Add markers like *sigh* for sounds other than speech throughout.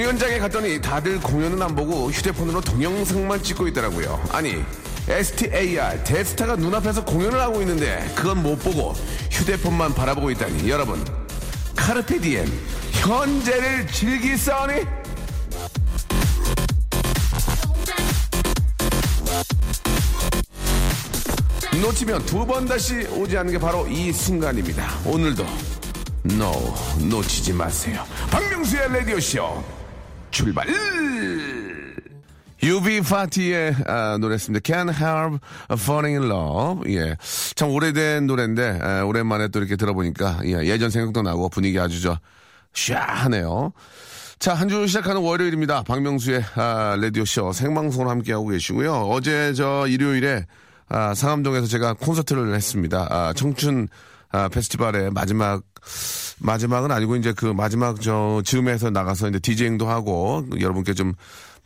공연장에 갔더니 다들 공연은 안 보고 휴대폰으로 동영상만 찍고 있더라고요. 아니, STAR, 대스타가 눈앞에서 공연을 하고 있는데 그건 못 보고 휴대폰만 바라보고 있다니. 여러분, 카르페 디엠, 현재를 즐기사오니? 놓치면 두 번 다시 오지 않는 게 바로 이 순간입니다. 오늘도 no 놓치지 마세요. 박명수의 라디오 쇼 출발. 유비 파티의 아, 노래였습니다. Can't Help Falling in Love. 예, 참 오래된 노래인데 아, 오랜만에 또 이렇게 들어보니까 예, 예전 생각도 나고 분위기 아주 저 샤하네요. 자, 한 주 시작하는 월요일입니다. 박명수의 아, 라디오쇼 생방송으로 함께하고 계시고요. 어제 저 일요일에 아, 상암동에서 제가 콘서트를 했습니다. 아, 청춘 아, 페스티벌의 마지막 마지막은 아니고 이제 그 마지막 저 즈음에서 나가서 이제 디제잉도 하고 여러분께 좀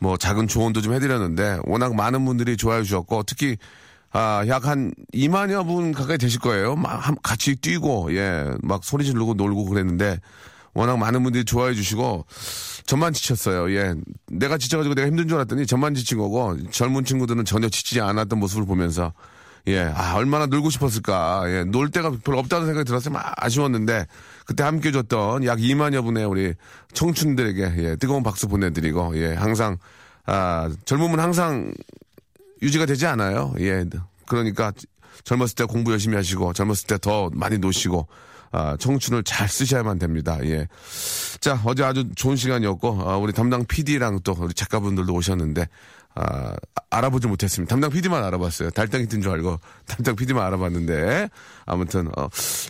뭐 작은 조언도 좀 해드렸는데 워낙 많은 분들이 좋아해 주셨고 특히 아, 약 한 2만여 분 가까이 되실 거예요. 막 한- 같이 뛰고, 예, 막 소리 지르고 놀고 그랬는데, 워낙 많은 분들이 좋아해 주시고, 저만 지쳤어요. 예. 내가 지쳐가지고 내가 힘든 줄 알았더니 저만 지친 거고, 젊은 친구들은 전혀 지치지 않았던 모습을 보면서, 예, 아, 얼마나 놀고 싶었을까. 예, 놀 데가 별로 없다는 생각이 들었어요. 막 아쉬웠는데, 그때 함께 해줬던 약 2만여 분의 우리 청춘들에게, 예, 뜨거운 박수 보내드리고, 예, 항상, 아, 젊음은 항상 유지가 되지 않아요. 예. 그러니까 젊었을 때 공부 열심히 하시고 젊었을 때 더 많이 노시고 아, 청춘을 잘 쓰셔야만 됩니다. 예. 자, 어제 아주 좋은 시간이었고 아, 우리 담당 PD랑 또 우리 작가분들도 오셨는데 아, 알아보지 못했습니다. 담당 PD만 알아봤어요. 달덩이 뜬 줄 알고 *laughs* 담당 PD만 알아봤는데 아무튼 어,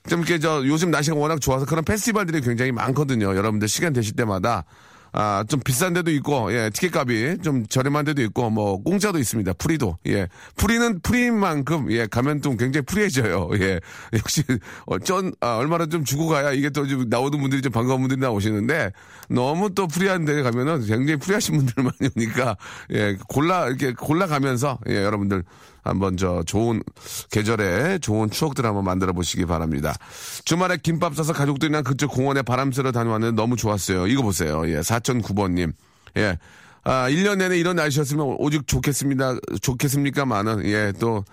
좀 이렇게 저 요즘 날씨가 워낙 좋아서 그런 페스티벌들이 굉장히 많거든요. 여러분들 시간 되실 때마다 아, 좀 비싼 데도 있고, 예, 티켓 값이 좀 저렴한 데도 있고, 뭐, 공짜도 있습니다. free도. 예. free는 free인 만큼, 예, 가면 또 굉장히 free해져요. *laughs* 예. 역시, 어, 전, 아, 얼마나 좀 주고 가야 이게 또 좀 나오는 분들이 좀 반가운 분들이 나오시는데, 너무 또 free한 데 가면은 굉장히 free하신 분들 많이 오니까, 예, 골라, 이렇게 골라가면서, 예, 여러분들 한번 저 좋은 계절에 좋은 추억들 한번 만들어 보시기 바랍니다. 주말에 김밥 싸서 가족들이랑 그쪽 공원에 바람 쐬러 다녀왔는데 너무 좋았어요. 이거 보세요. 예, 4009번님. 예. 아, 1년 내내 이런 날씨였으면 오죽 좋겠습니다. 좋겠습니까? 많은, 예, 또,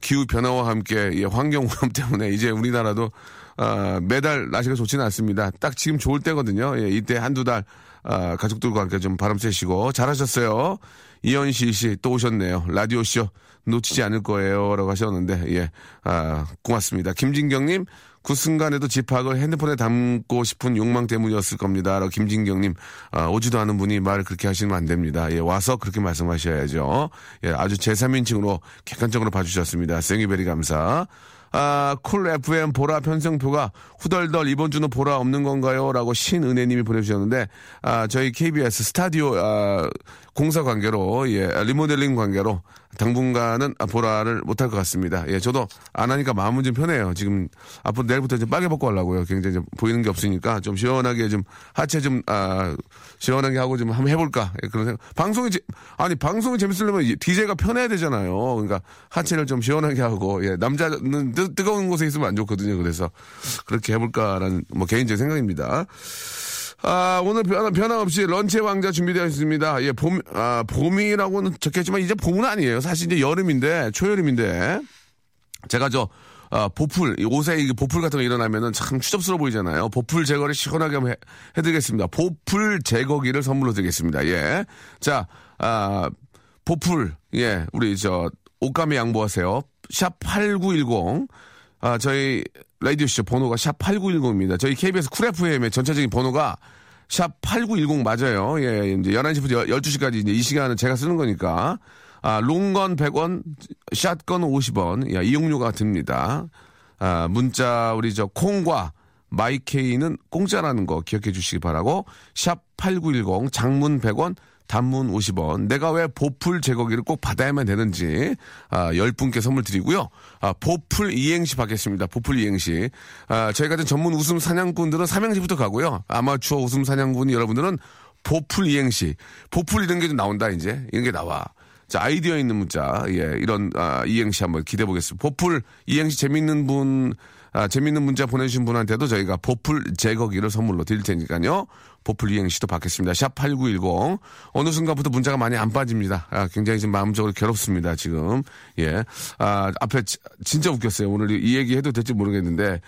기후 변화와 함께, 예, 환경 오염 *laughs* 때문에 이제 우리나라도, 아, 매달 날씨가 좋지는 않습니다. 딱 지금 좋을 때거든요. 예, 이때 한두 달, 아, 가족들과 함께 좀 바람 쐬시고, 잘하셨어요. 이현실 씨 또 오셨네요. 라디오 쇼 놓치지 않을 거예요. 라고 하셨는데, 예, 아, 고맙습니다. 김진경 님, 그 순간에도 집합을 핸드폰에 담고 싶은 욕망 때문이었을 겁니다. 라고 김진경 님, 아, 오지도 않은 분이 말 그렇게 하시면 안 됩니다. 예, 와서 그렇게 말씀하셔야죠. 예, 아주 제3인칭으로 객관적으로 봐 주셨습니다. 생유베리 감사. 아, 쿨 FM 보라 편성표가 후덜덜 이번 주는 보라 없는 건가요? 라고 신은혜님이 보내주셨는데, 아, 저희 KBS 스튜디오, 아, 공사 관계로, 예, 리모델링 관계로 당분간은 보라를 못할 것 같습니다. 예, 저도 안 하니까 마음은 좀 편해요. 지금 앞으로 내일부터 좀 빨개 벗고 하려고요. 굉장히 좀 보이는 게 없으니까 좀 시원하게 좀 하체 좀, 아, 시원하게 하고 좀 한번 해볼까. 예, 그런 생각. 방송이, 재- 아니, 방송이 재밌으려면 DJ가 편해야 되잖아요. 그러니까 하체를 좀 시원하게 하고, 예, 남자는 뜨, 뜨거운 곳에 있으면 안 좋거든요. 그래서 그렇게 해볼까라는 뭐 개인적인 생각입니다. 아, 오늘 변화, 변함없이 런치의 왕자 준비되어 있습니다. 예, 봄, 아, 봄이라고는 적혔지만 이제 봄은 아니에요. 사실 이제 여름인데, 초여름인데. 제가 저, 아, 보풀, 이 옷에 이 보풀 같은 거 일어나면은 참 추접스러워 보이잖아요. 보풀 제거를 시원하게 한번 해, 해드리겠습니다. 보풀 제거기를 선물로 드리겠습니다. 예. 자, 아, 보풀, 예, 우리 저, 옷감에 양보하세요. 샵 8910. 아, 저희 라디오쇼 번호가 샵 8910입니다. 저희 KBS 쿨 FM의 전체적인 번호가 샵8910 맞아요. 예, 이제 11시부터 12시까지 이제 이 시간은 제가 쓰는 거니까. 아, long 건 100원, 샷건 50원, 야, 이용료가 듭니다. 아, 문자, 우리 저 콩과 마이케이는 공짜라는 거 기억해 주시기 바라고 샵8910 장문 100원 단문 50원. 내가 왜 보풀 제거기를 꼭 받아야만 되는지, 아, 10분께 선물 드리고요. 아, 보풀 이행시 받겠습니다. 보풀 이행시. 아, 저희 같은 전문 웃음 사냥꾼들은 삼행시부터 가고요. 아마추어 웃음 사냥꾼 여러분들은 보풀 이행시. 보풀 이런 게 좀 나온다, 이제. 이런 게 나와. 자, 아이디어 있는 문자, 예, 이런, 아, 이행시 한번 기대해 보겠습니다. 보풀 이행시 재밌는 분, 아, 재밌는 문자 보내주신 분한테도 저희가 보풀 제거기를 선물로 드릴 테니까요. 보풀 이행시도 받겠습니다. 샵 8910. 어느 순간부터 문자가 많이 안 빠집니다. 아, 굉장히 지금 마음적으로 괴롭습니다, 지금. 예. 아, 앞에 지, 진짜 웃겼어요. 오늘 이 얘기 해도 될지 모르겠는데, 아,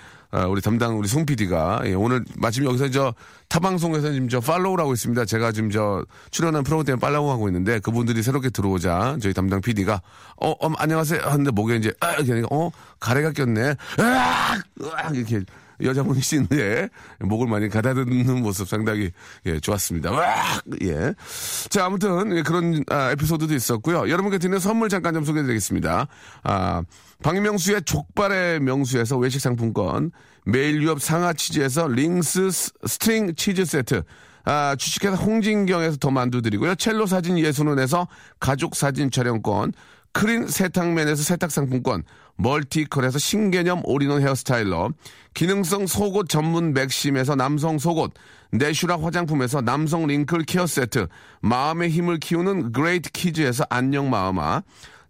우리 담당 우리 송 PD가 예, 오늘 마침 여기서 저 타방송에서 지금 저 팔로우라고 있습니다. 제가 지금 저 출연한 프로그램 팔로우 하고 있는데 그분들이 새롭게 들어오자 저희 담당 PD가 어, 어 안녕하세요 하는데 목에 이제 아, 이렇게 어 가래가 꼈네. 으악! 으악! 이렇게 여자분이신데 목을 많이 가다듬는 모습 상당히 예, 좋았습니다. 와! 예. 자, 아무튼 예, 그런 아, 에피소드도 있었고요. 여러분께 드리는 선물 잠깐 좀 소개해 드리겠습니다. 아, 박명수의 족발의 명수에서 외식 상품권, 매일 유업 상하 치즈에서 링스 스트링 치즈 세트, 아, 주식회사 홍진경에서 더 만두 드리고요. 첼로 사진 예술원에서 가족 사진 촬영권, 크린 세탁맨에서 세탁 상품권, 멀티컬에서 신개념 all-in-one hair styler, 기능성 속옷 전문 맥심에서 남성 속옷, 내슈라 화장품에서 남성 wrinkle care 세트, 마음의 힘을 키우는 그레이트 키즈에서 안녕 마음아,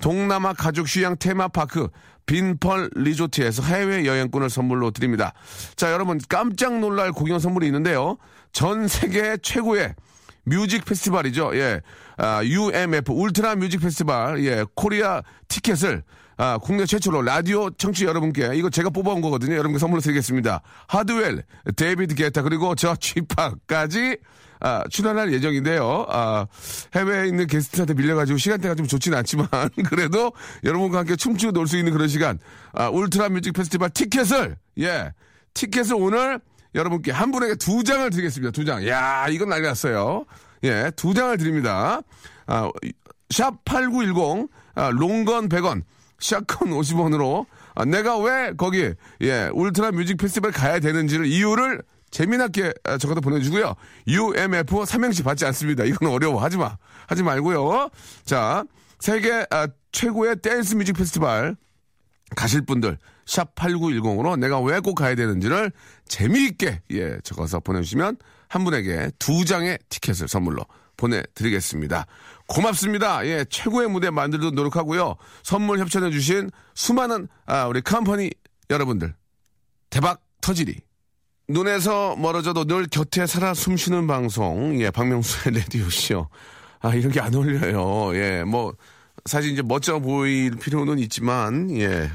동남아 가족 휴양 테마파크 빈펄 리조트에서 해외 여행권을 선물로 드립니다. 자, 여러분 깜짝 놀랄 공연 선물이 있는데요. 전 세계 최고의 music festival이죠. 예. 아, UMF 울트라 뮤직 페스티벌 예. 코리아 티켓을 아, 국내 최초로 라디오 청취 여러분께 이거 제가 뽑아온 거거든요. 여러분께 선물로 드리겠습니다. 하드웰, 데이비드 게타 그리고 저 *laughs* G-Park까지 아, 출연할 예정인데요. 아, 해외에 있는 게스트한테 밀려가지고 시간대가 좀 좋지는 않지만 *laughs* 그래도 여러분과 함께 춤추고 놀 수 있는 그런 시간 아, 울트라 뮤직 페스티벌 티켓을 예 티켓을 오늘 여러분께 한 분에게 두 장을 드리겠습니다. 두 장. 야 이건 난리 났어요. 예, 두 장을 드립니다. 아, 샵 8910 아, long건 100원 short건 50원으로 아, 내가 왜 거기 예 울트라 뮤직 페스티벌 가야 되는지를 이유를 재미나게 아, 적어서 보내주고요. UMF 삼행시 받지 않습니다. 이건 어려워. 하지 마. 하지 말고요. 자, 세계 아, 최고의 dance music festival 가실 분들 샵 8910으로 내가 왜 꼭 가야 되는지를 재미있게 예 적어서 보내주시면 한 분에게 두 장의 티켓을 선물로 보내드리겠습니다. 고맙습니다. 예, 최고의 무대 만들도록 노력하고요. 선물 협찬해주신 수많은, 아, 우리 컴퍼니 여러분들, 대박 터지리. 눈에서 멀어져도 늘 곁에 살아 숨쉬는 방송, 예, 박명수의 *laughs* 레디오쇼. 아, 이런 게 안 어울려요. 예, 뭐, 사실 이제 멋져 보일 필요는 있지만, 예.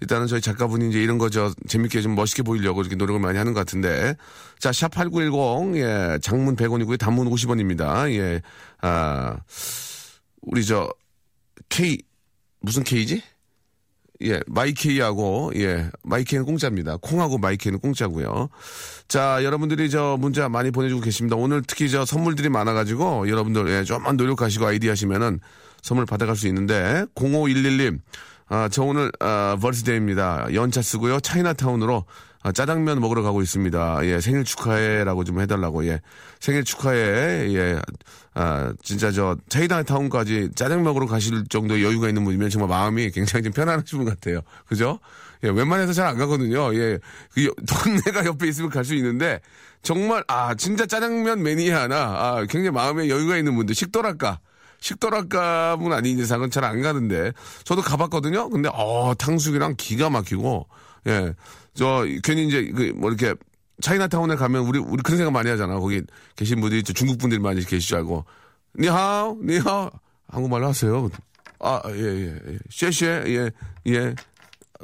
일단은 저희 작가분이 이제 이런 거 저 재밌게 좀 멋있게 보이려고 이렇게 노력을 많이 하는 것 같은데. 자, 샵8910, 예. 장문 100원이고요. 단문 50원입니다. 예. 아, 우리 저, K, 무슨 K지? 예, 마이케이하고, 예, 마이케이는 공짜입니다. 콩하고 마이케이는 공짜고요 자, 여러분들이 저 문자 많이 보내주고 계십니다. 오늘 특히 저 선물들이 많아가지고 여러분들, 예, 좀만 노력하시고 아이디 하시면은 선물 받아갈 수 있는데 0511님 아, 저 오늘 아, 버스데이입니다. 연차 쓰고요. 차이나타운으로 아, 짜장면 먹으러 가고 있습니다. 예, 생일 축하해라고 좀 해달라고 예, 생일 축하해 예, 아 진짜 저 차이나타운까지 짜장면 먹으러 가실 정도 여유가 있는 분이면 정말 마음이 굉장히 좀 편안하신 분 같아요. 그죠? 예, 웬만해서 잘 안 가거든요. 예, 그 동네가 *laughs* 옆에 있으면 갈 수 있는데 정말 아 진짜 짜장면 매니아나 아 굉장히 마음에 여유가 있는 분들 식도락가 식도락감은 아닌 이상은 잘 안 가는데 저도 가봤거든요. 근데 어 탕수육이랑 기가 막히고 예 저 괜히 이제 그 뭐 이렇게 차이나타운에 가면 우리 우리 그런 생각 많이 하잖아. 거기 계신 분들이 중국 분들이 많이 계시지 알고 니하오 니하오 한국말로 하세요. 아 예예 예. 쉐쉐 예예 예.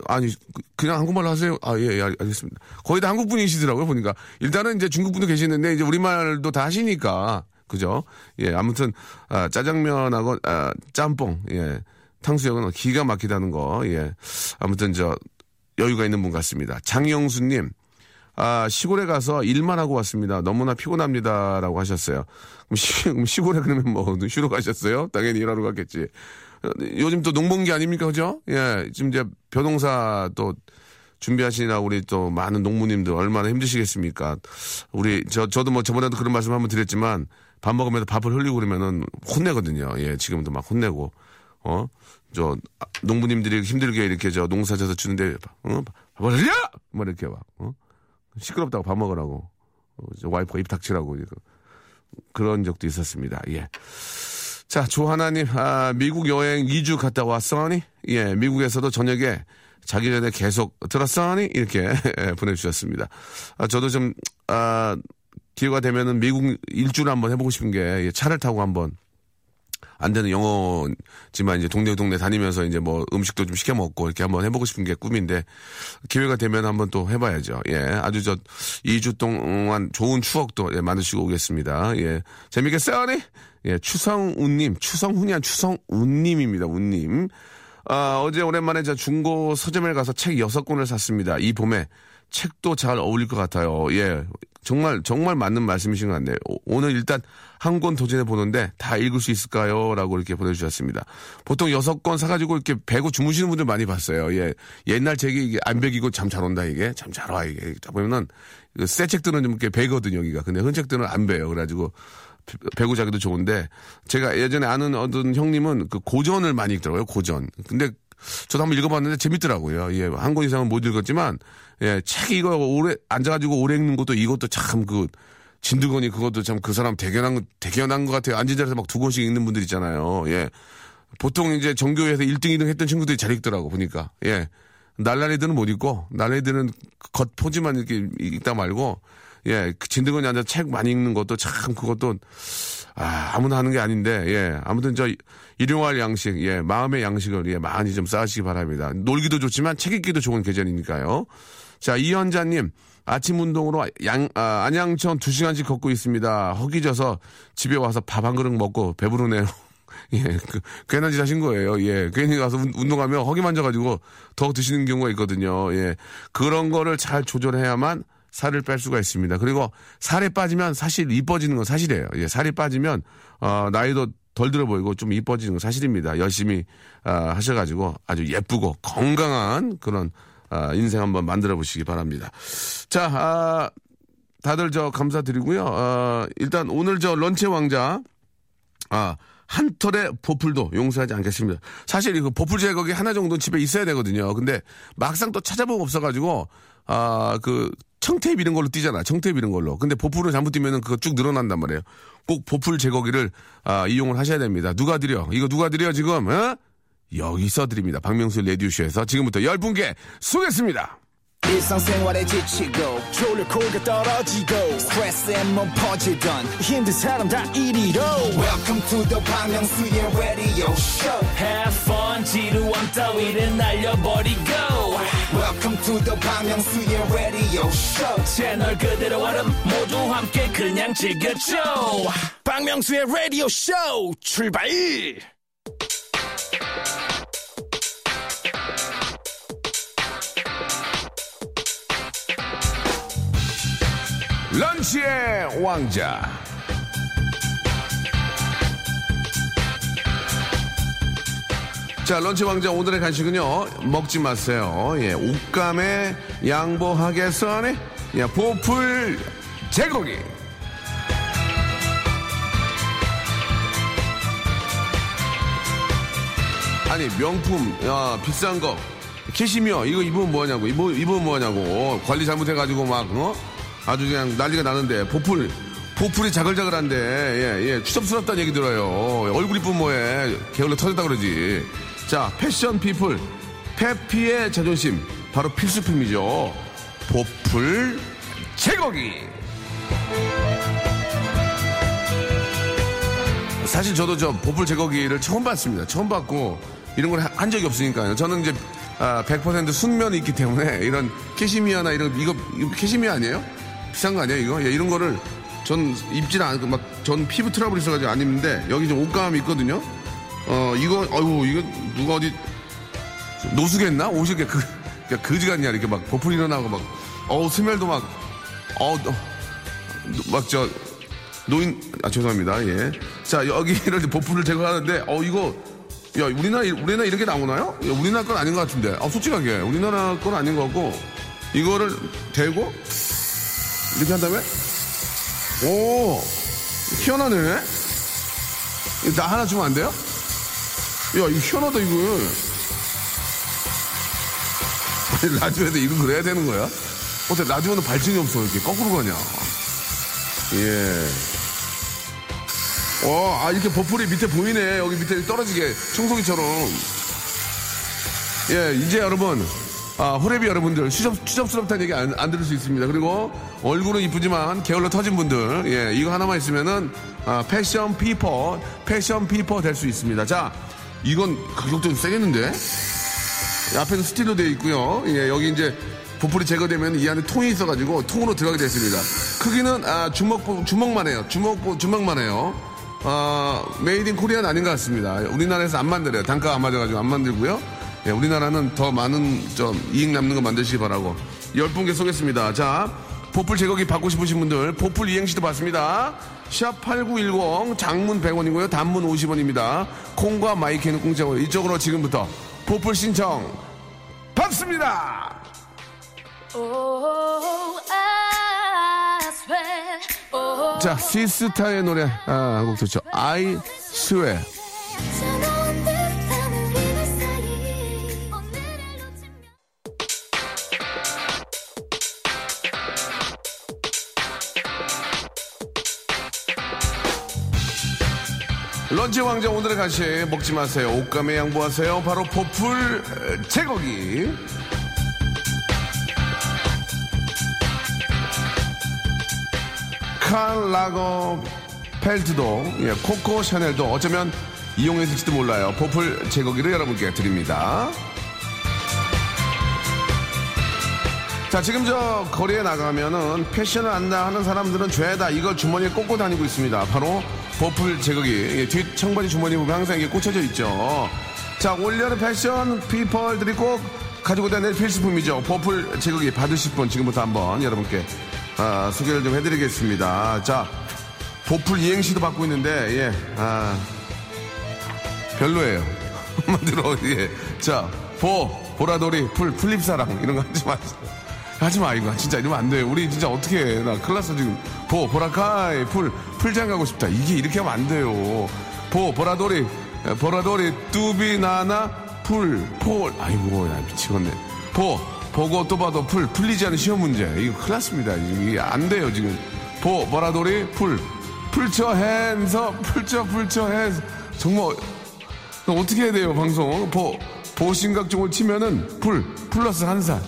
아니 그- 그냥 한국말로 하세요. 아 예, 예 알겠습니다. 거의 다 한국 분이시더라고요 보니까 일단은 이제 중국 분도 계시는데 이제 우리말도 다 하시니까 그죠? 예 아무튼 아, 짜장면하고 아, 짬뽕 예 탕수육은 기가 막히다는 거 예 아무튼 저 여유가 있는 분 같습니다. 장영수님 아, 시골에 가서 일만 하고 왔습니다. 너무나 피곤합니다 라고 하셨어요. 그럼, 시, *laughs* 시골에 그러면 뭐 쉬러 가셨어요? 당연히 일하러 갔겠지. 어, 요즘 또 농번기 아닙니까, 그죠? 예, 지금 이제 벼농사 또 준비하시나 우리 또 많은 농부님들 얼마나 힘드시겠습니까? 우리 저 저도 뭐 저번에도 그런 말씀 한번 드렸지만 밥 먹으면서 밥을 흘리고 그러면은 혼내거든요. 예, 지금도 막 혼내고 어. 저 아, 농부님들이 힘들게 이렇게 저 농사 져서 주는데 어? 밥을 흘려! 뭐 이렇게 막 어? 시끄럽다고 밥 먹으라고 어, 저 와이프가 입 닥치라고. 그런 적도 있었습니다. 예. 자, 조하나님, 아, 미국 여행 2주 갔다 왔어니? 예, 미국에서도 저녁에 자기 전에 계속 들었어니? 이렇게 *laughs* 예, 보내주셨습니다. 아, 저도 좀, 아, 기회가 되면은 미국 일주를 한번 해보고 싶은 게 예, 차를 타고 한번 안 되는 영어지만 이제 동네 동네 다니면서 이제 뭐 음식도 좀 시켜 먹고 이렇게 한번 해보고 싶은 게 꿈인데 기회가 되면 한번 또 해봐야죠. 예, 아주 저 2주 동안 좋은 추억도 예, 만드시고 오겠습니다. 예, 재밌겠어요, 니 예, 추성훈님, 추성훈이 아니라 추성훈님입니다. 운님. 아, 어제 오랜만에 저 중고 서점에 가서 책 여섯 권을 샀습니다. 이 봄에 책도 잘 어울릴 것 같아요. 예. 정말, 정말 맞는 말씀이신 것 같네요. 오- 오늘 일단 한 권 도전해 보는데 다 읽을 수 있을까요? 라고 이렇게 보내주셨습니다. 보통 여섯 권 사가지고 이렇게 베고 주무시는 분들 많이 봤어요. 예. 옛날 책이 이게 안 베기고 잠 잘 온다, 이게. 참잘 와, 이게. 자, 보면은 그새 책들은 좀 이렇게 베거든요, 여기가. 근데 흔 책들은 안 베요. 그래가지고 배구 자기도 좋은데 제가 예전에 아는 어떤 형님은 그 고전을 많이 읽더라고요 고전 근데 저도 한번 읽어봤는데 재밌더라고요. 예 한 권 이상은 못 읽었지만 예 책 이거 오래 앉아가지고 오래 읽는 것도 이것도 참 그 진드거니 그것도 참 그 사람 대견한 거- 대견한 것 같아요. 앉은 자리에서 막 두 권씩 읽는 분들 있잖아요. 예. 보통 이제 전교에서 1등 2등 했던 친구들이 잘 읽더라고 보니까. 예. 날라리들은 못 읽고 날라리들은 겉 포지만 이렇게 읽다 말고 예, 그 진드건이 앉아 책 많이 읽는 것도 참 그것도 아, 아무나 하는 게 아닌데, 예. 아무튼 저 일용할 양식, 예, 마음의 양식을 예, 많이 좀 쌓으시기 바랍니다. 놀기도 좋지만 책 읽기도 좋은 계절이니까요. 자, 이현자님, 아침 운동으로 양, 아, 안양천 두 시간씩 걷고 있습니다. 허기져서 집에 와서 밥 한 그릇 먹고 배부르네요. *laughs* 예, 그, 괜한 짓 하신 거예요. 예, 괜히 가서 운- 운동하면 허기 만져가지고 더 드시는 경우가 있거든요. 예, 그런 거를 잘 조절해야만 살을 뺄 수가 있습니다. 그리고 살이 빠지면 사실 이뻐지는 건 사실이에요. 예, 살이 빠지면, 어, 나이도 덜 들어 보이고 좀 이뻐지는 건 사실입니다. 열심히, 아, 하셔가지고 아주 예쁘고 건강한 그런, 아, 인생 한번 만들어 보시기 바랍니다. 자, 아, 다들 저 감사드리고요. 어, 일단 오늘 저 런치 왕자, 아, 한 털의 보풀도 용서하지 않겠습니다. 사실 이거 보풀 제거기 하나 정도는 집에 있어야 되거든요. 근데 막상 또 찾아보면 없어가지고, 아, 그, 청테이프 이런 걸로 뛰잖아. 청테이프 이런 걸로. 근데 보풀을 잘못 뛰면은 그거 쭉 늘어난단 말이에요. 꼭 보풀 제거기를, 아, 이용을 하셔야 됩니다. 누가 드려? 이거 누가 드려, 지금, 어? 여기 써드립니다. 박명수 레디오쇼에서 지금부터 열 분께 쏘겠습니다. 일상생활에 지치고, 졸려 코가 떨어지고, 스트레스에 몸 퍼지던, 힘든 사람 다 이리로. welcome to the Bang Myung-soo's radio show Have fun 지루함 따위를 날려버리고 welcome to the Myung-soo's radio show 채널 그대로 얼음 모두 함께 그냥 즐겨줘 박명수의 라디오 쇼 출발 런치의 왕자. 자, 런치 왕자 오늘의 간식은요, 먹지 마세요. 예, 옷감에 양보하겠어니? 예, 보풀 제거기. 아니, 명품, 야, 비싼 거. 캐시미어, 이거 입으면 뭐하냐고, 입으, 입으면 뭐하냐고. 관리 잘못해가지고 막, 어? 아주 그냥 난리가 나는데, 보풀, 보풀이 자글자글한데, 예, 예, 추접스럽다는 얘기 들어요. 얼굴 이쁘면 뭐해. 게을러 터졌다 그러지. 자, 패션 피플, 페피의 자존심. 바로 필수품이죠. 보풀 제거기. 사실 저도 저 보풀 제거기를 처음 봤습니다. 처음 봤고 이런 걸 한 적이 없으니까요. 저는 이제 아, 100% 순면이 있기 때문에 이런 캐시미어나 이런 이거, 이거 캐시미어 아니에요? 비싼 거 아니에요 이거? 예, 이런 거를 전 입질 않고 막 전 피부 트러블 있어가지고 안 입는데 여기 좀 옷감 이 있거든요. 어 이거 어유 이거 누가 어디 노숙했나? 옷이 이렇게 그 그냥 거지 같냐 이렇게 막 보풀 일어나고 막 어우 smell도 막 어우 막 저 노인 아 죄송합니다 예. 자 여기를 보풀을 제거하는데 어 이거 야 우리나라 우리나라 이렇게 나오나요? 야, 우리나라 건 아닌 것 같은데. 아 솔직하게 우리나라 건 아닌 것 같고 이거를 대고 이렇게 한 다음에 오 희한하네. 나 하나 주면 안 돼요? 야 이거 희한하다 이거. 아니, 라디오에도 이거 그래야 되는 거야? 어때 라디오는 발전이 없어 이렇게 거꾸로 가냐? 예. 와, 아, 이렇게 보풀이 밑에 보이네. 여기 밑에 떨어지게. 청소기처럼. 예, 이제 여러분. 아, 호래비 여러분들. 추접, 추접스럽다는 얘기 안, 안 들을 수 있습니다. 그리고 얼굴은 이쁘지만 게을러 터진 분들. 예, 이거 하나만 있으면은, 아, 패션 피퍼, 패션 피퍼 될 수 있습니다. 자, 이건 가격도 좀 세겠는데? 예, 앞에는 steel로 되어 있고요. 예, 여기 이제 보풀이 제거되면 이 안에 통이 있어가지고 통으로 들어가게 됐습니다. 크기는 아, 주먹 주먹만 해요. 주먹 주먹만 해요. 아, made in Korea는 아닌 것 같습니다. 우리나라에서 안 만들어요. 단가 안 맞아가지고 안 만들고요. 예, 우리나라는 더 많은 좀 이익 남는 거 만드시기 바라고 열 분께 쏘겠습니다. 자, 보풀 제거기 받고 싶으신 분들 보풀 이행시도 받습니다. 샵 8910 장문 100원이고요. 단문 50원입니다. 콩과 마이 K는 공짜고요. 이쪽으로 지금부터 보풀 신청 받습니다. Oh, 자, 시스타의 노래 아, 한곡 듣죠. I swear. 런치 왕자 오늘의 가시 먹지 마세요. 옷감에 양보하세요. 바로 에, 제거기. 칼 라거 펠트도 예, 코코 샤넬도 어쩌면 이용했을지도 몰라요. 보풀 제거기를 여러분께 드립니다. 자, 지금 저 거리에 나가면은 패션을 안다 하는 사람들은 죄다 이걸 주머니에 꽂고 다니고 있습니다. 바로 보풀 제거기. 예, 뒷 청바지 주머니 보면 항상 이게 꽂혀져 있죠. 자, 올여름 패션 피펄들이 꼭 가지고 다니는 필수품이죠. 보풀 제거기 받으실 분 지금부터 한번 여러분께 아, 소개를 좀 해드리겠습니다. 자, 보풀 이행시도 받고 있는데, 예, 아, 별로예요. *laughs* 한마디로, 예. 자, 보, 보라돌이, 풀, 풀립사랑, 이런 거 하지 마세요. 하지 마, 이거. 진짜 이러면 안 돼요. 우리 진짜 어떻게 해. 나 큰일 났어, 지금. 보, 보라카이, 풀, 풀장 가고 싶다. 이게 이렇게 하면 안 돼요. 보, 보라돌이, 에, 보라돌이, 뚜비, 나나, 풀, 폴. 아이고, 야, 미치겠네. 보, 보고 또 봐도 풀, 풀리지 않은 시험 문제. 이거 큰일 났습니다. 이게 안 돼요, 지금. 보, 보라돌이, 풀. 풀쳐, 핸서, 풀쳐, 풀쳐, 핸서. 정말, 어떻게 해야 돼요, 방송? 보, 보신각종을 치면은 풀, 플러스 한 살.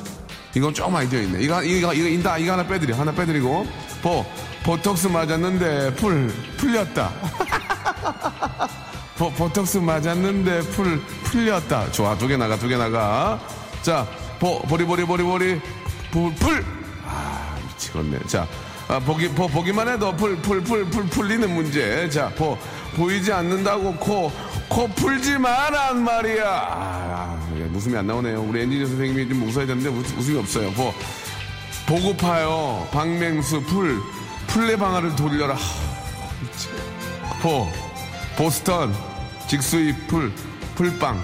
이건 좀 많이 되어 있네. 이거, 이거, 이거, 인다, 이거 하나 빼드려. 하나 빼드리고. 보, 보톡스 맞았는데 풀, 풀렸다. *laughs* 보, 보톡스 맞았는데 풀, 풀렸다. 좋아, 두 개 나가, 두 개 나가. 자, 보, 보리 보리 보리 보리, 풀, 풀! 아, 미치겠네. 자, 아, 보기, 보, 보기만 해도 풀, 풀, 풀, 풀, 풀리는 문제. 자, 보, 보이지 않는다고 코, 코 풀지 마란 말이야. 아, 예, 웃음이 안 나오네요. 우리 엔지니어 선생님이 좀 웃어야 되는데 웃, 웃음이 없어요. 보, 보고파요. 박맹수, 풀, 풀레 방아를 돌려라. 하, 미치. 보, 보스턴, 직수입, 풀, 풀빵.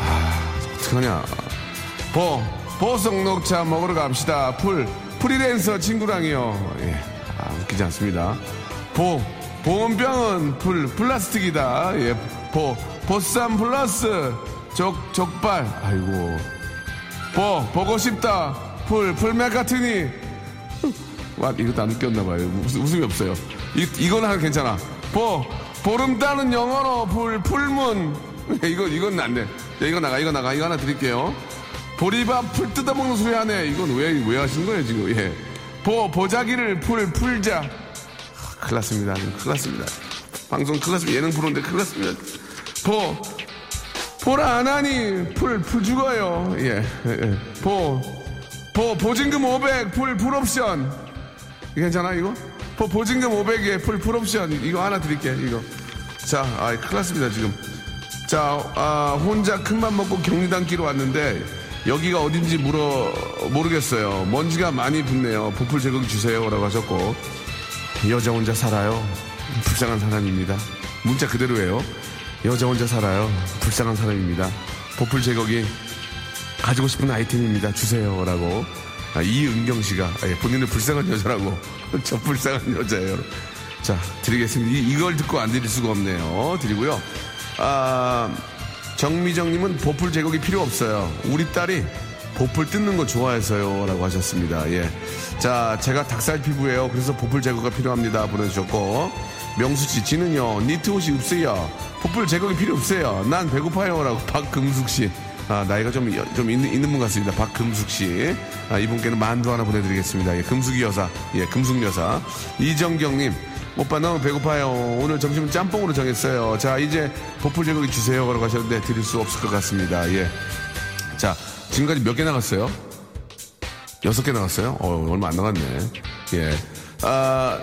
아, 어떡하냐. 보, 보석 녹차 먹으러 갑시다. 풀, 프리랜서 친구랑이요. 예, 아, 웃기지 않습니다. 보, 보온병은 풀, 플라스틱이다. 예, 보, 보쌈 플러스, 적, 적발. 아이고. 보, 보고 싶다. 풀, 풀맥 같으니. *laughs* 와, 이것도 안 웃겼나봐요. 웃음이 없어요. 이, 이건 하나 괜찮아. 보, 보름달은 영어로 풀, full moon. *laughs* 이거, 이건 안 돼. 야, 이거 나가, 이거 나가. 이거 하나 드릴게요. 보리밥 풀 뜯어먹는 소리 하네. 이건 왜, 왜 하신 거예요, 지금? 예. 보, 보자기를 풀, 풀자. 하, 큰일 났습니다. 큰일 났습니다. 방송 났습니다. 예능 프로인데 큰일 났습니다. 보, 보라 안 하니 풀, 풀 죽어요. 예, 예, 예. 보, 보, 보증금 500, 풀, full 옵션. 괜찮아, 이거? 보, 보증금 500에 풀, full 옵션. 이거 하나 드릴게, 이거. 자, 아, 큰일 났습니다, 지금. 자, 아, 혼자 큰맘 먹고 경리단길로 왔는데, 여기가 어딘지 물어, 모르겠어요. 먼지가 많이 붙네요. 보풀 제거기 주세요. 라고 하셨고, 여자 혼자 살아요. 불쌍한 사람입니다. 문자 그대로예요. 여자 혼자 살아요. 불쌍한 사람입니다. 보풀 제거기 가지고 싶은 아이템입니다. 주세요라고. 아, 이은경 씨가 예, 본인은 불쌍한 여자라고 *laughs* 저 불쌍한 여자예요. 자 드리겠습니다. 이, 이걸 듣고 안 드릴 수가 없네요. 드리고요. 아 정미정님은 보풀 제거기 필요 없어요. 우리 딸이 보풀 뜯는 거 좋아해서요라고 하셨습니다. 예. 자 제가 닭살 피부예요. 그래서 보풀 제거가 필요합니다. 보내주셨고 명수 씨 지는요 니트 옷이 없어요. 보풀 제거기 필요 없어요. 난 배고파요라고 박금숙 씨. 아, 나이가 좀, 여- 좀 있는, 있는 분 같습니다. 박금숙 씨. 아, 이분께는 만두 하나 보내드리겠습니다. 예, 금숙이 여사. 예, 금숙 여사. 이정경님. 오빠 너무 배고파요. 오늘 점심은 짬뽕으로 정했어요. 자, 이제 보풀 제거기 주세요. 라고 하셨는데 드릴 수 없을 것 같습니다. 예. 자, 지금까지 몇 개 나갔어요? 여섯 개 나갔어요? 어, 얼마 안 나갔네. 예. 아,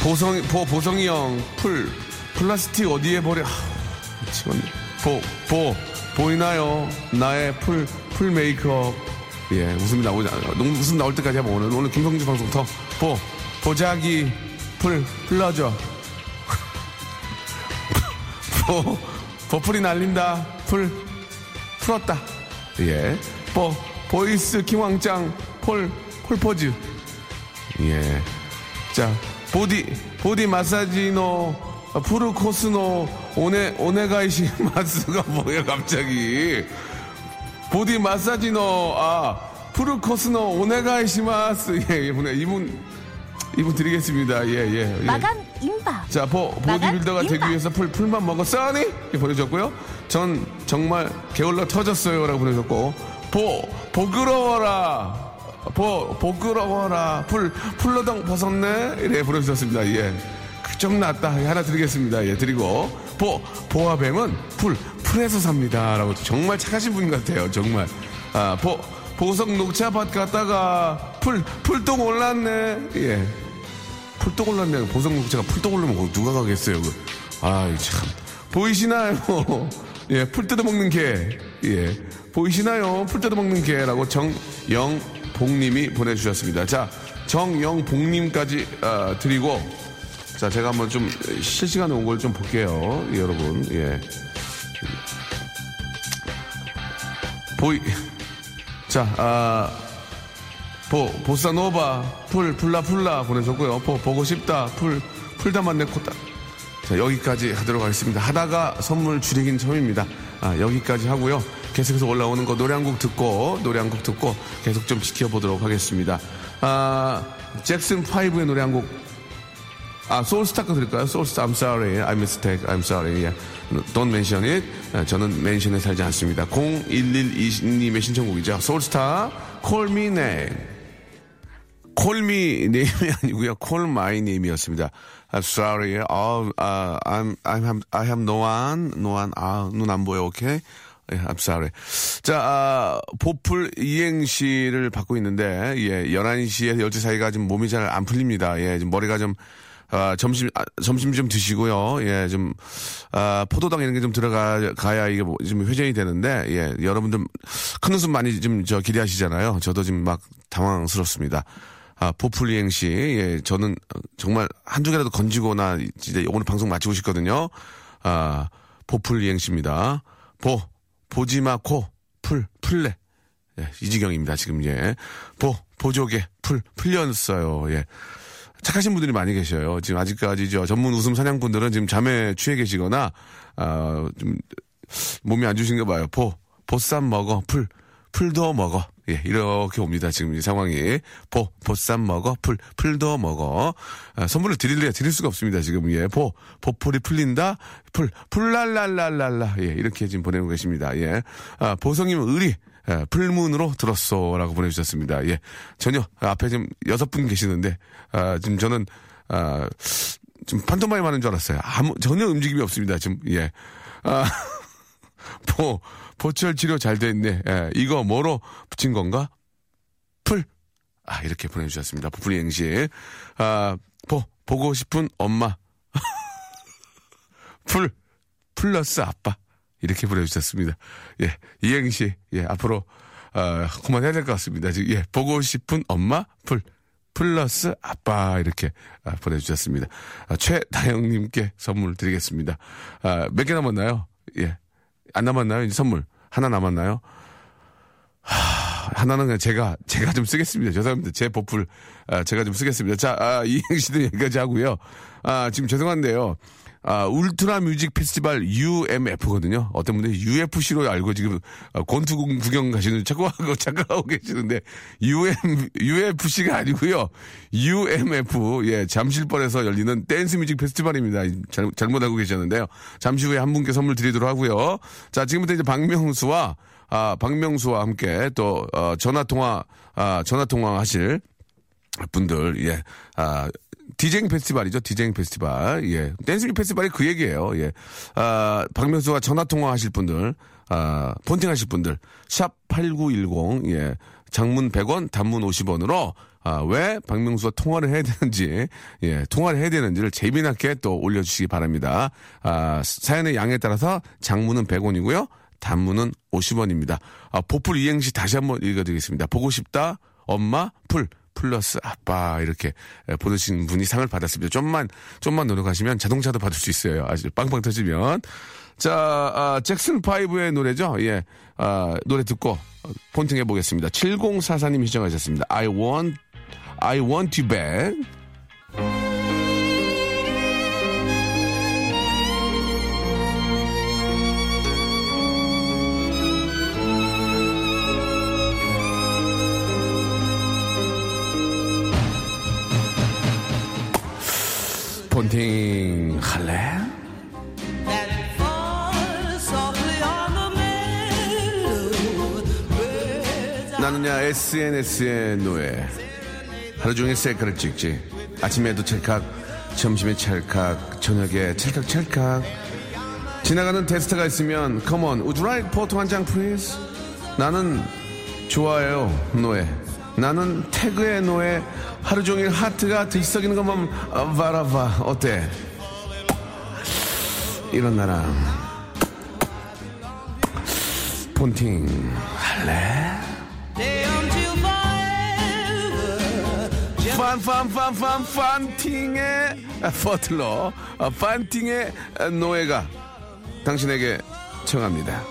보성, 보, 보성이 형, 풀, 플라스틱 어디에 버려? 하, 미치겠네. 보, 보, 보이나요? 나의 풀, full 메이크업. 예, 웃음이 나오지 않아요. 웃음 나올 때까지 해봐, 오늘. 오늘 김성주 방송 더. 보, 보자기, 풀, 풀러줘. *laughs* 보, 보풀이 날린다. 풀, 풀었다. 예. 보, voice 킹왕짱, 폴, 폴포츠. 예. 자, 보디, 보디 마사지노, 아, 푸르 코스노, 오네, 오네가이시 *laughs* 마스가 뭐야, 갑자기. ボディマッサージの, 아, フルコースの, お願いします. *laughs* 예, 이분에, 이분, 이분 드리겠습니다. 예, 예. 예. 마감 임박. 자, 보, 보디빌더가 되기. 위해서 풀, 풀만 먹었더니? 이렇게 보내줬고요. 전 정말 게을러 터졌어요. 라고 보내줬고. 보, 보그러워라. 보, 보그러워라. 풀, 풀러덩 벗었네? 이래 보내주셨습니다. 예. 그좀 낫다. 예, 하나 드리겠습니다. 예, 드리고. 보, 보아뱀은 풀, 풀에서 삽니다. 라고 정말 착하신 분 같아요. 정말. 아, 보, 보성 녹차밭 갔다가 풀, 풀똥 올랐네. 예. 풀떡 올랐네. 보성 녹차가 풀떡 올르면 누가 가겠어요. 그. 아이, 참. 보이시나요? *laughs* 예, 풀 뜯어먹는 개. 예. 보이시나요? 풀 뜯어먹는 개라고 정영복님이 보내주셨습니다. 자, 정영복님까지 아, 드리고, 자, 제가 한번 좀 실시간에 온 걸 좀 볼게요. 예, 여러분. 예. 보이. 자, 아, 보, 보사노바, 풀, 풀라풀라 보내줬고요. 보, 보고 싶다, 풀, 풀다 맞네, 코다. 자, 여기까지 하도록 하겠습니다. 하다가 선물 줄이긴 처음입니다. 아, 여기까지 하고요. 계속해서 올라오는 거 노래 한 곡 듣고, 노래 한 곡 듣고 계속 좀 지켜보도록 하겠습니다. 아, 잭슨 5의 노래 한 곡. 아, 소울스타크 드릴까요? 소울스타, I'm sorry, I mistake, I'm sorry. Yeah. Don't mention it. 아, 저는 멘션에 살지 않습니다. 0112님의 신청곡이죠. 소울스타, Call Me Name. Call me name이 아니고요. Call My Name이었습니다. I'm sorry. 아, 아, I'm, I'm, have- I have no one, no one. 아, 눈 안 보여. 오케이. 예, I'm sorry. 자, 아, 보풀 이행시를 받고 있는데, 예, 11시에서 12시 사이가 지금 몸이 잘 안 풀립니다. 예, 지금 머리가 좀, 아, 점심, 아, 점심 좀 드시고요. 예, 좀, 아, 포도당 이런 게 좀 들어가, 가야 이게 뭐, 좀 회전이 되는데, 예, 여러분들 큰 웃음 많이 좀 저 기대하시잖아요. 저도 지금 막 당황스럽습니다. 아, 보풀 이행시. 예, 저는 정말 한두 개라도 건지거나 진짜 오늘 방송 마치고 싶거든요. 아, 보풀 이행시입니다. 보, 보지마, 코, 풀, 풀레. 예, 이지경입니다, 지금, 예. 보, 보조개, 풀, 풀렸어요. 예. 착하신 분들이 많이 계셔요. 지금 아직까지 저 전문 웃음 사냥꾼들은 지금 잠에 취해 계시거나, 아, 좀, 몸이 안 좋으신가 봐요. 보, 보쌈 먹어, 풀, 풀도 먹어. 예, 이렇게 옵니다. 지금 이 상황이. 보, 보쌈 먹어, 풀, 풀도 먹어. 아, 선물을 드릴래야 드릴 수가 없습니다. 지금, 예. 보, 보풀이 풀린다, 풀, 풀랄랄랄랄라. 예, 이렇게 지금 보내고 계십니다. 예. 아, 보성님 의리. 예, 풀문으로 들었어. 라고 보내주셨습니다. 예. 전혀, 앞에 지금 여섯 분 계시는데, 아, 지금 저는, 아, 지금 판토마임 하는 줄 알았어요. 아무, 전혀 움직임이 없습니다. 지금, 예. 아, *laughs* 보, 보철 치료 잘 됐네. 예, 이거 뭐로 붙인 건가? 풀. 아, 이렇게 보내주셨습니다. 보풀 이행시. 아, 보, 보고 싶은 엄마. *laughs* 풀, 플러스 아빠. 이렇게 보내주셨습니다. 예, 이행시. 예, 앞으로, 아, 그만해야 될 것 같습니다. 지금, 예, 보고 싶은 엄마, 풀. 플러스 아빠 이렇게 아, 보내주셨습니다. 아, 최다영님께 선물 드리겠습니다. 아, 몇 개 남았나요? 예, 안 남았나요? 이제 선물 하나 남았나요? 하, 하나는 그냥 제가 제가 좀 쓰겠습니다. 죄송합니다. 제 보풀 아, 제가 좀 쓰겠습니다. 자, 아, 이행시는 여기까지 하고요. 아, 지금 죄송한데요. 아, 울트라 뮤직 페스티벌 UMF거든요. 어떤 분들이 UFC로 알고 지금 아, 권투 구경 가시는 착각하고 착각하고 *laughs* 계시는데 UM UFC가 아니고요. UMF 예 잠실벌에서 열리는 댄스 뮤직 페스티벌입니다. 잘, 잘못 알고 계셨는데요. 잠시 후에 한 분께 선물 드리도록 하고요. 자 지금부터 이제 박명수와 아 박명수와 함께 또 어, 전화 통화 아 전화 통화 하실 분들, 예, 아, 디제잉 페스티벌이죠. 디제잉 페스티벌. 예. 댄스링 페스티벌이 그 얘기예요. 예. 아, 박명수와 전화 통화하실 분들, 아, 폰팅 하실 분들, 샵 8910, 예. 장문 100원, 단문 50원으로, 아, 왜 박명수와 통화를 해야 되는지, 예, 통화를 해야 되는지를 재미나게 또 올려주시기 바랍니다. 아, 사연의 양에 따라서 장문은 100원이고요. 단문은 50원입니다. 아, 보풀 이행시 다시 한번 읽어드리겠습니다. 보고 싶다, 엄마, 풀. 플러스 아빠 이렇게 보내신 분이 상을 받았습니다. 좀만 좀만 노력하시면 자동차도 받을 수 있어요. 아주 빵빵 터지면 자 아, 잭슨 파이브의 노래죠. 예, 아, 노래 듣고 폰팅 해 보겠습니다. 7044님 시청하셨습니다. I want I want you back. 폰팅 할래? 나는야 SNS의 노예 하루 종일 셀카를 찍지 아침에도 찰칵 점심에 찰칵 저녁에 찰칵 찰칵 지나가는 테스트가 있으면 you like 포토 한장 please? 나는 좋아요 노예 나는 태그의 노예 하루 종일 하트가 들썩이는 것만 어, 바라봐 어때? 이런 나랑 폰팅 할래? 판판판판 판팅의 퍼틀러 어, 판팅의 노예가 당신에게 청합니다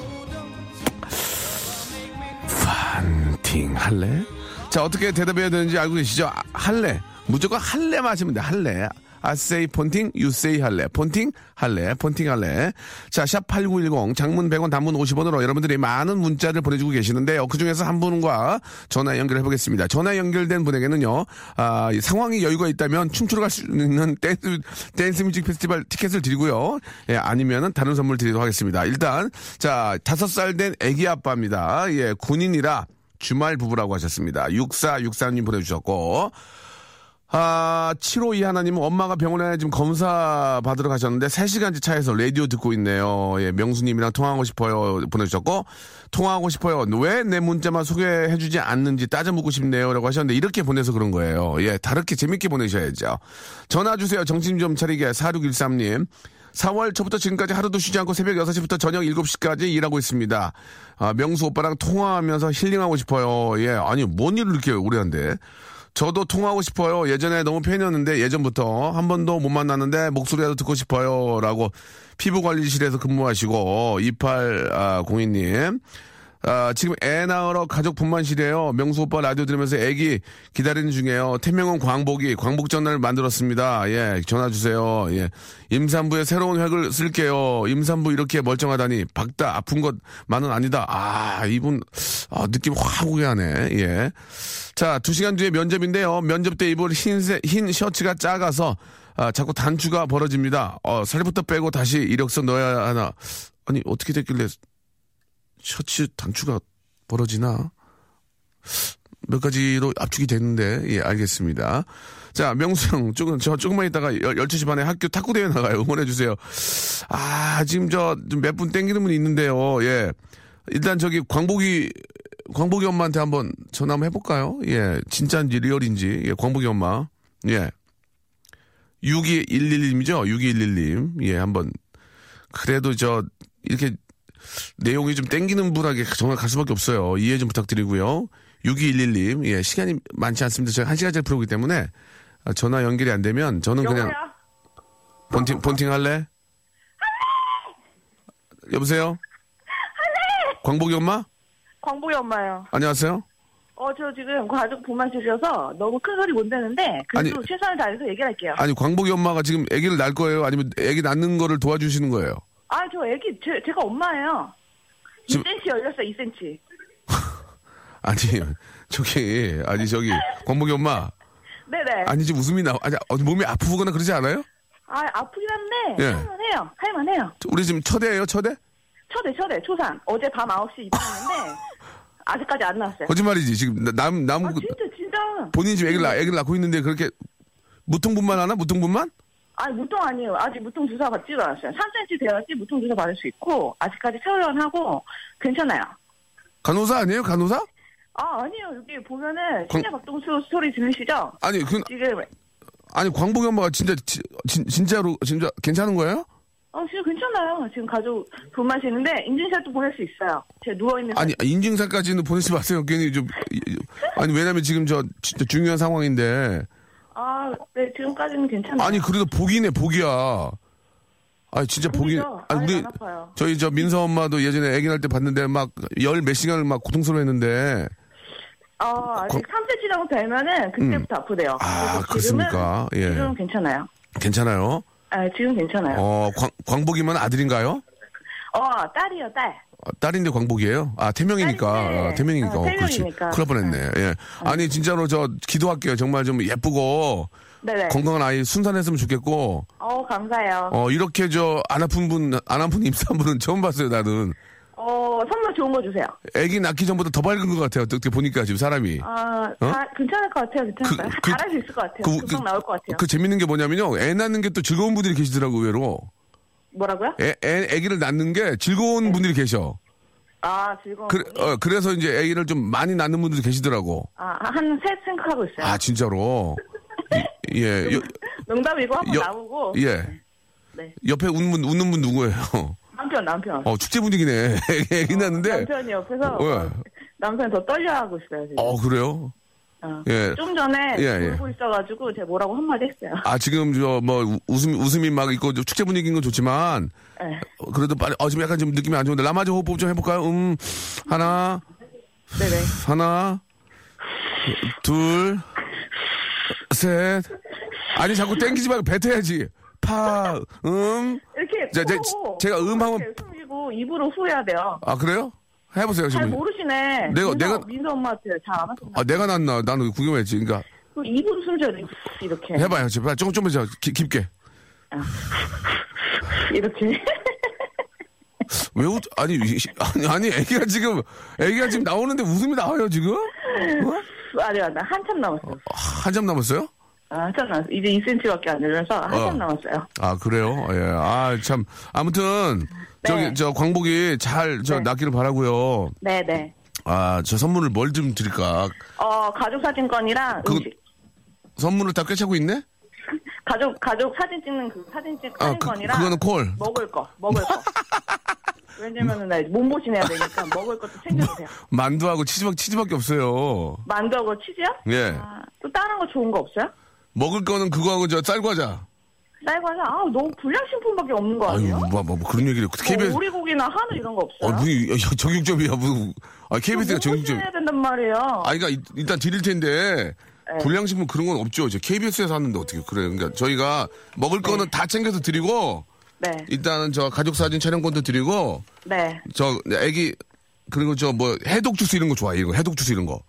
폰팅 할래? 자 어떻게 대답해야 되는지 알고 계시죠? 아, 할래 무조건 할래 하시면 돼 할래 say 폰팅, say 할래. 폰팅, 할래. 폰팅, 할래. 자, 샵8910, 장문 100원, 단문 50원으로 여러분들이 많은 문자를 보내주고 계시는데요. 그 중에서 한 분과 전화 연결해 보겠습니다. 전화 연결된 분에게는요, 아, 이 상황이 여유가 있다면 춤추러 갈 수 있는 댄스, 댄스 뮤직 페스티벌 티켓을 드리고요. 예, 아니면은 다른 선물 드리도록 하겠습니다. 일단, 자, 다섯 살 된 애기 아빠입니다. 예, 군인이라 주말 부부라고 하셨습니다. 6463님 보내주셨고, 아, 752 하나님은 엄마가 병원에 지금 검사 받으러 가셨는데 3시간째 차에서 라디오 듣고 있네요. 예, 명수님이랑 통화하고 싶어요. 보내주셨고, 통화하고 싶어요. 왜 내 문자만 소개해주지 않는지 따져 묻고 싶네요. 라고 하셨는데 이렇게 보내서 그런 거예요. 예, 다르게 재밌게 보내셔야죠. 전화 주세요. 정신 좀 차리게. 4613님. 4월 초부터 지금까지 하루도 쉬지 않고 새벽 6시부터 저녁 7시까지 일하고 있습니다. 아, 명수 오빠랑 통화하면서 힐링하고 싶어요. 예, 아니, 뭔 일을 이렇게 오래 한대. 저도 통화하고 싶어요. 예전에 너무 팬이었는데 예전부터 한 번도 못 만났는데 목소리라도 듣고 싶어요. 라고 피부관리실에서 근무하시고 2802님. 아, 지금 애 낳으러 가족 분만실이에요. 명수 오빠 라디오 들으면서 애기 기다리는 중이에요. 태명은 광복이 광복 전화를 만들었습니다. 예, 전화 주세요. 예. 임산부에 새로운 획을 쓸게요. 임산부 이렇게 멀쩡하다니 박다 아픈 것만은 아니다. 아, 이분 아, 느낌 확 오게 하네. 예. 자, 두 시간 뒤에 면접인데요. 면접 때 입을 흰색 흰 셔츠가 작아서 아, 자꾸 단추가 벌어집니다. 어, 살부터 빼고 다시 이력서 넣어야 하나. 아니, 어떻게 됐길래 셔츠 단추가 벌어지나? 몇 가지로 압축이 됐는데, 예, 알겠습니다. 자, 명수 형, 조금, 저 조금만 있다가 12시 반에 학교 탁구대회 나가요. 응원해주세요. 아, 지금 저, 몇 분 땡기는 분이 있는데요. 예. 일단 저기 광복이, 광복이 엄마한테 한번 전화 한번 해볼까요? 예. 진짜인지 리얼인지. 예, 광복이 엄마. 예. 6211님이죠? 6211님. 예, 한번. 그래도 저, 이렇게 내용이 좀 땡기는 분에게 전화 갈 수밖에 없어요. 이해 좀 부탁드리고요. 6211님. 예, 시간이 많지 않습니다. 저희 한 시간짜리 프로기 때문에 아, 전화 연결이 안 되면 저는 그냥 본팅, 본팅 할래? 여보세요? 광복이 엄마? 광복이 엄마요. 안녕하세요? 어, 저 지금 가족 분만실이어서 너무 큰 소리 못 내는데, 그래도 아니- 최선을 다해서 얘기할게요. 아니, 광복이 엄마가 지금 아기를 낳을 거예요? 아니면 아기 낳는 거를 도와주시는 거예요? 아, 저 애기, 제, 제가 엄마예요. 지금- 2cm 열렸어, 2cm. *laughs* 아니, 저기, 아니, 저기, 광복이 엄마. 네네. 아니, 지금 웃음이 나, 아니, 어디 몸이 아프거나 그러지 않아요? 아, 아프긴 한데, 예. 할만해요. 할만해요. 우리 지금 첫애예요, 첫애? 초대, 초대, 초산. 어제 밤 9시 입학했는데, 아직까지 안 나왔어요. 거짓말이지. 지금 나- 남, 남, 아, 진짜, 진짜. 본인이 지금 애기를, 낳- 애기를 낳고 있는데 그렇게 무통분만 하나? 무통분만? 아니, 무통 아니에요. 아직 무통 주사 받지도 않았어요. 3cm 돼야지 무통 주사 받을 수 있고, 아직까지 세월연하고, 괜찮아요. 간호사 아니에요? 간호사? 아, 아니에요. 여기 보면은, 광- 심장박동수 소리 들리시죠? 아니, 그, 지금, 아니, 광복이 엄마가 진짜, 지- 진, 진짜로, 진짜 괜찮은 거예요? 어, 지금 괜찮아요. 지금 가족 돈 마시는데, 인증샷도 보낼 수 있어요. 제가 누워 있는. 아니, 인증사까지는 보내지 마세요. 괜히 좀, 아니, 왜냐면 지금 저, 진짜 중요한 상황인데. 아, 네, 지금까지는 괜찮아요. 아니, 그래도 복이네, 복이야. 아니, 진짜 복이. 복이죠. 아니, 우리. 저희 저 민서 엄마도 예전에 애기 낳을 때 봤는데 막 열 몇 시간을 막 고통스러워 했는데. 아, 아직 3cm 정도 되면은, 그때부터 아프대요. 음. 아, 그래서 지금은- 그렇습니까? 예. 지금은 괜찮아요. 괜찮아요? 아, 지금 괜찮아요. 어, 어, 광, 광복이면 아들인가요? 딸이요, 딸. 어, 딸인데 광복이에요? 아, 태명이니까. 딸인데. 아, 태명이니까. 어, 어, 그렇지. 큰일 날 뻔했네. 예. 아니, 진짜로 저 기도할게요. 정말 좀 예쁘고 네네. 건강한 아이 순산했으면 좋겠고 어, 감사해요. 어, 이렇게 저 안 아픈 분, 안 아픈 분은 *laughs* 처음 봤어요, 나는. 어, 선물 좋은 거 주세요. 애기 낳기 전보다 더 밝은 것 같아요. 어떻게 보니까 지금 사람이. 아, 어? 다, 괜찮을 것 같아요, 괜찮을 것 같아요. 잘할 수 있을 것 같아요. 금방 나올 것 같아요. 그 재밌는 게 뭐냐면요. 애 낳는 게 또 즐거운 분들이 계시더라고, 의외로. 뭐라고요? 애, 애, 애기를 낳는 게 즐거운 네. 분들이 계셔. 아, 즐거운. 그? 어, 그래서 이제 애기를 좀 많이 낳는 분들이 계시더라고. 아, 한셋 생각하고 있어요. 아, 진짜로. 이- 예. 여, 농담이고 한번 여- 나오고. 예. 네. 옆에 웃는 분, 웃는 분 누구예요? 남편, 남편. 어, 축제 분위기네. *laughs* 애기 낳는데. 남편이 옆에서 예. 남편이 더 떨려하고 있어요. 지금. 어, 그래요? 어. 예. 좀 전에 예, 예. 울고 있어가지고 제가 뭐라고 한마디 했어요. 아, 지금 저 뭐 웃음, 웃음이 막 있고 좀 축제 분위기인 건 좋지만 네. 어, 그래도 빨리, 어, 지금 약간 좀 느낌이 안 좋은데 라마즈 호흡 좀 해볼까요? 음, 하나, 네네. 하나, 둘, 셋. 아니, 자꾸 땡기지 말고 뱉어야지. 파, 음. 이렇게 자, 제- 코 제가 음하면- 이렇게 숨기고 입으로 후해야 돼요. 아, 그래요? 해보세요, 잘 지금. 모르시네. 내가- 민서, 내가- 민서 엄마한테 잘안 하셨나? 아, 내가 났나? 나는 구경했지. 그러니까 그 입으로 숨 쉬어야 돼. 이렇게. 해봐요. 제발 조금, 조금 더 깊- 깊게. *laughs* 이렇게. 왜 웃, 아니, 이- 아니, 아니, 애기가 지금, 애기가 지금 나오는데 웃음이 나와요, 지금? 어? 아니, 아니, 한참 남았어요. 한참 남았어요? 아, 한참 남았어요. 이제 2cm밖에 안 늘려서 한참 어. 남았어요. 아, 그래요? 예. 아, 참. 아무튼, 저기, 네. 저 광복이 잘, 저, 네. 낫기를 바라고요 네 네. 아, 저 선물을 뭘 좀 드릴까? 어, 가족 사진권이랑 그- 음식. 선물을 다 꿰차고 있네? *laughs* 가족, 가족 사진 찍는 그 사진 찍, 아, 그, 사진권이랑. 그 거는 콜. 먹을 거, 먹을 거. *laughs* 왜냐면은 나 몸보신 해야 되니까 먹을 것도 챙겨주세요. 만두하고 치즈밖, 치즈밖에 없어요. 만두하고 치즈요? 예. 아, 또 다른 거 좋은 거 없어요? 먹을 거는 그거하고 저 쌀과자. 쌀과자? 아, 너무 불량 식품밖에 없는 거 아유, 아니에요? 뭐, 뭐, 뭐 그런 얘기를. 뭐 KBS. 오리고기나 한우 이런 거 없어요? 어, 무슨, 야, 정육점이야, 무슨. 아, KBS가 정육점. 해야 된단 말이에요. 아, 그러니까 일- 일단 드릴 텐데 네. 불량식품 그런 건 없죠. 이제 KBS에서 하는데 어떻게 그래요? 그러니까 저희가 먹을 거는 다 챙겨서 드리고 네, 일단은 저 가족 사진 촬영권도 드리고 네. 저 애기 그리고 저 뭐 해독 주스 이런 거 좋아해 이거 해독 주스 이런 거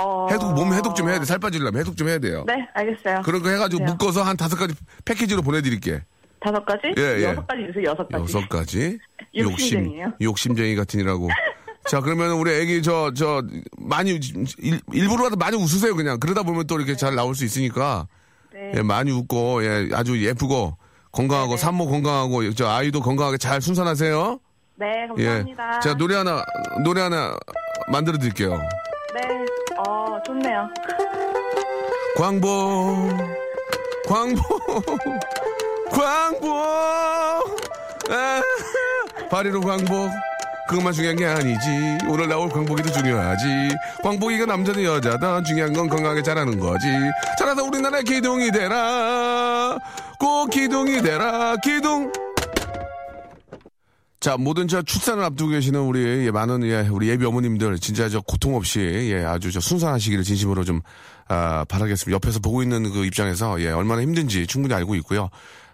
어... 해독 몸 해독 좀 해야 돼 살 빠지려면 해독 좀 해야 돼요. 네, 알겠어요. 그런 거 해가지고 그래요. 묶어서 한 다섯 가지 패키지로 보내드릴게. 다섯 가지? 예, 예. 여섯 가지 주세요, 여섯 가지. 여섯 가지. *laughs* 욕심. 욕심쟁이 같으니라고 *laughs* 자, 그러면 우리 애기 저, 저, 많이, 일, 일부러라도 많이 웃으세요, 그냥. 그러다 보면 또 이렇게 잘 나올 수 있으니까. 네. 예, 많이 웃고, 예, 아주 예쁘고, 건강하고, 네네. 산모 건강하고, 저 아이도 건강하게 잘 순산하세요. 네, 예. 감사합니다. 자, 노래 하나, 노래 하나 만들어 드릴게요. 좋네요. 광보, 광보, *laughs* 광보, 아, 파리로 광복. 그것만 중요한 게 아니지. 오늘 나올 광복이도 중요하지. 광복이가 남자든 여자든 중요한 건 건강하게 자라는 거지. 자라서 우리나라 기둥이 되라. 꼭 기둥이 되라. 기둥. 자, 모든 저 출산을 앞두고 계시는 우리 예, 많은 예, 우리 예비 어머님들 진짜 저 고통 없이 예, 아주 저 순산하시기를 진심으로 좀 아, 바라겠습니다. 옆에서 보고 있는 그 입장에서 예, 얼마나 힘든지 충분히 알고 있고요.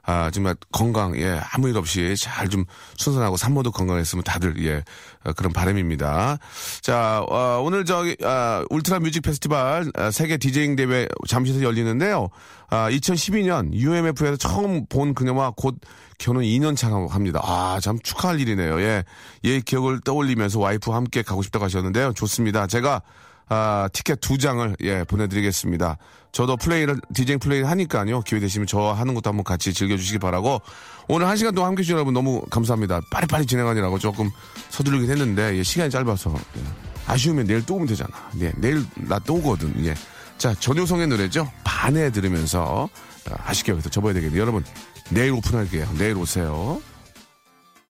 아, 정말 건강, 예, 아무 일 없이 잘 좀 순산하고 산모도 건강했으면 다들, 예, 어, 그런 바람입니다. 자, 어, 오늘 저기, 아, 울트라 뮤직 페스티벌 아, 세계 디제잉 대회 잠시에서 열리는데요. 아, 2012년 UMF에서 처음 본 그녀와 곧 결혼 2년 차라고 합니다. 아, 참 축하할 일이네요. 예. 예, 기억을 떠올리면서 와이프와 함께 가고 싶다고 하셨는데요. 좋습니다. 제가 아, 티켓 두 장을 예, 보내드리겠습니다. 저도 플레이를 디제잉 플레이를 하니까요. 기회 되시면 저 하는 것도 한번 같이 즐겨주시기 바라고 오늘 한 시간 동안 함께 해주신 여러분 너무 감사합니다. 빨리빨리 진행하느라고 조금 서두르긴 했는데 예, 시간이 짧아서 예. 아쉬우면 내일 또 오면 되잖아. 예, 내일 나 또 오거든. 예. 자 전효성의 노래죠. 반해 들으면서 아, 아쉽게 여기서 접어야 되겠네요. 여러분 내일 오픈할게요. 내일 오세요.